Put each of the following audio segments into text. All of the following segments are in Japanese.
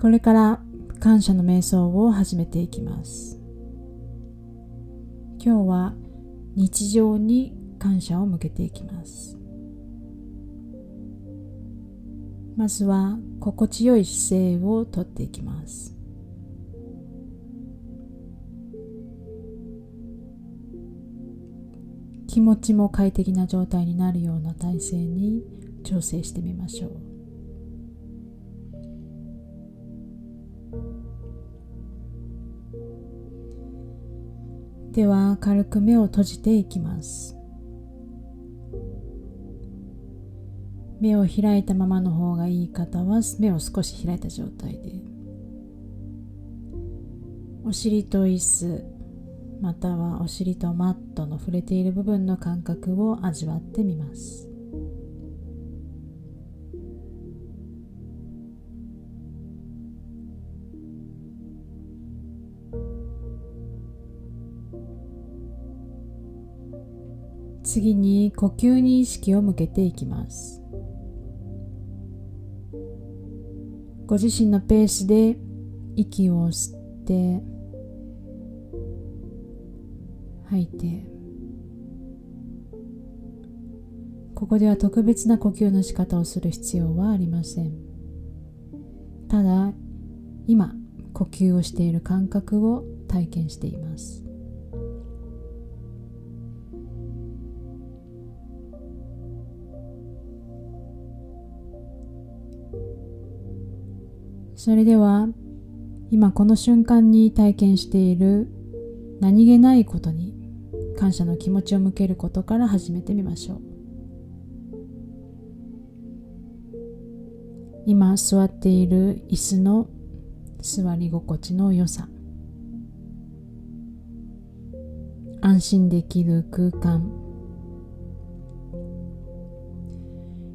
これから感謝の瞑想を始めていきます。今日は日常に感謝を向けていきます。まずは心地よい姿勢をとっていきます。気持ちも快適な状態になるような体勢に調整してみましょう。では軽く目を閉じていきます。目を開いたままの方がいい方は目を少し開いた状態で。お尻と椅子またはお尻とマットの触れている部分の感覚を味わってみます。次に呼吸に意識を向けていきます。ご自身のペースで息を吸って吐いてここでは特別な呼吸の仕方をする必要はありません。ただ今呼吸をしている感覚を体験しています。それでは今この瞬間に体験している何気ないことに感謝の気持ちを向けることから始めてみましょう。今座っている椅子の座り心地の良さ。安心できる空間。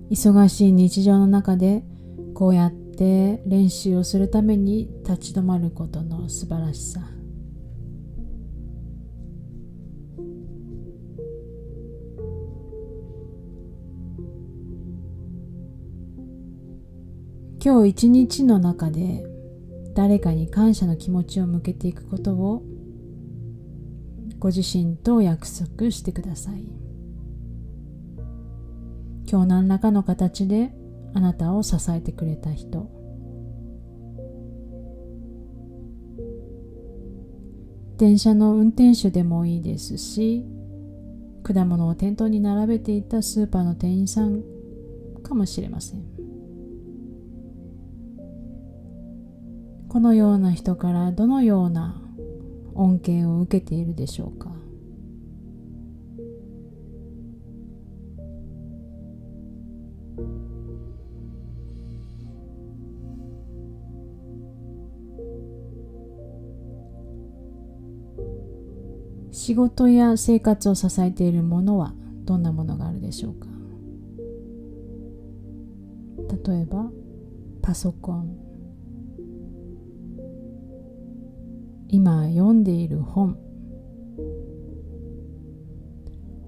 忙しい日常の中でこうやってて練習をするために立ち止まることの素晴らしさ。今日一日の中で誰かに感謝の気持ちを向けていくことをご自身と約束してください。今日何らかの形であなたを支えてくれた人。電車の運転手でもいいですし果物を店頭に並べていたスーパーの店員さんかもしれません。このような人からどのような恩恵を受けているでしょうか。仕事や生活を支えているものはどんなものがあるでしょうか？例えばパソコン。今読んでいる本。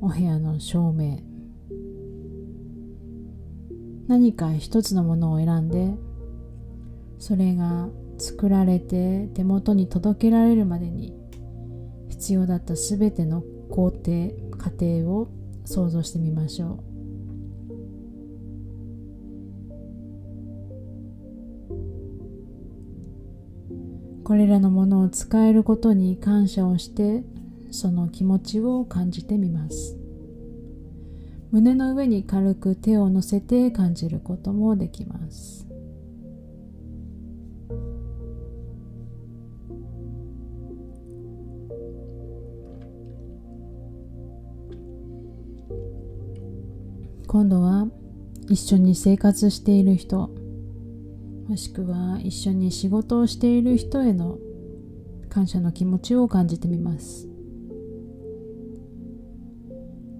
お部屋の照明。何か一つのものを選んでそれが作られて手元に届けられるまでに必要だった全ての工程過程を想像してみましょう。これらのものを使えることに感謝をしてその気持ちを感じてみます。胸の上に軽く手を乗せて感じることもできます。今度は一緒に生活している人もしくは一緒に仕事をしている人への感謝の気持ちを感じてみます。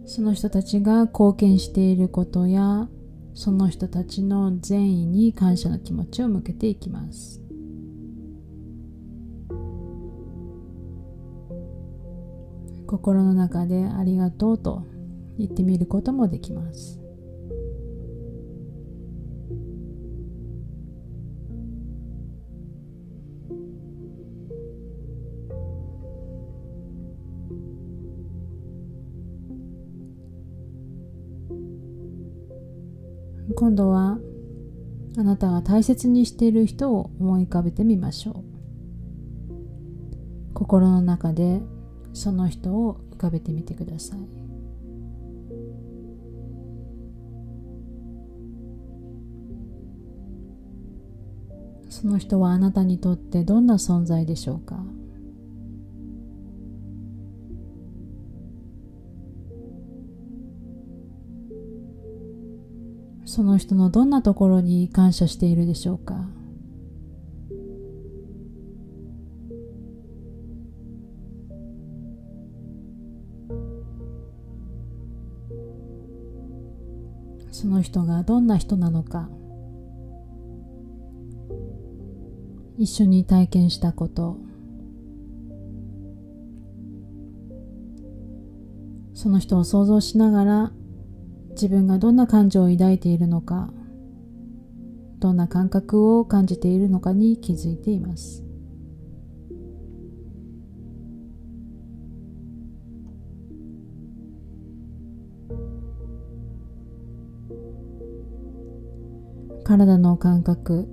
その人たちが貢献していることやその人たちの善意に感謝の気持ちを向けていきます。心の中でありがとうと言ってみることもできます。今度はあなたが大切にしている人を思い浮かべてみましょう。心の中でその人を浮かべてみてください。その人はあなたにとってどんな存在でしょうか？その人のどんなところに感謝しているでしょうか？その人がどんな人なのか？一緒に体験したこと。その人を想像しながら自分がどんな感情を抱いているのかどんな感覚を感じているのかに気づいています。体の感覚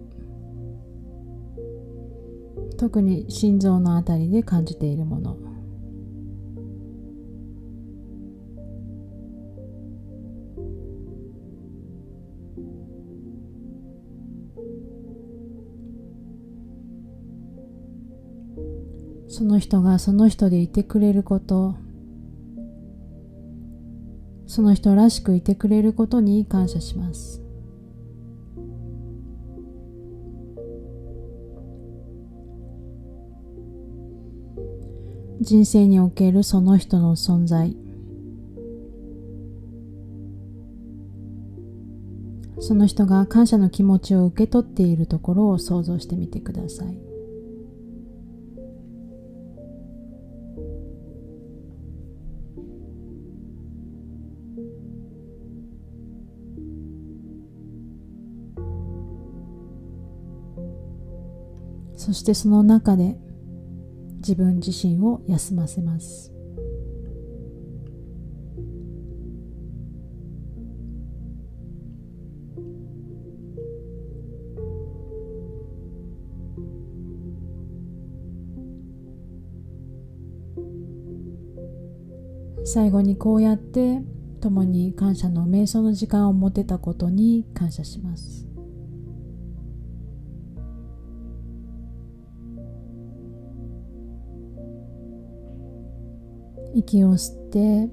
特に心臓のあたりで感じているもの。その人がその人でいてくれること。その人らしくいてくれることに感謝します。人生におけるその人の存在。その人が感謝の気持ちを受け取っているところを想像してみてください。そしてその中で自分自身を休ませます。最後にこうやって共に感謝の瞑想の時間を持てたことに感謝します。息を吸って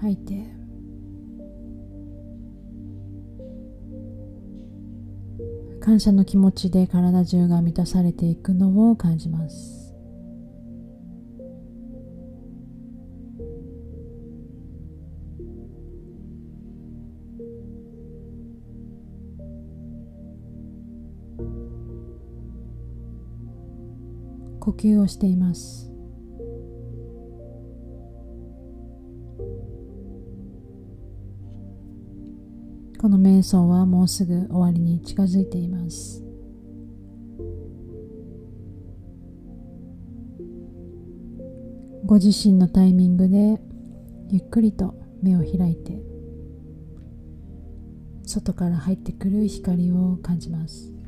吐いて。感謝の気持ちで体中が満たされていくのを感じます。呼吸をしています。この瞑想はもうすぐ終わりに近づいています。ご自身のタイミングでゆっくりと目を開いて外から入ってくる光を感じます。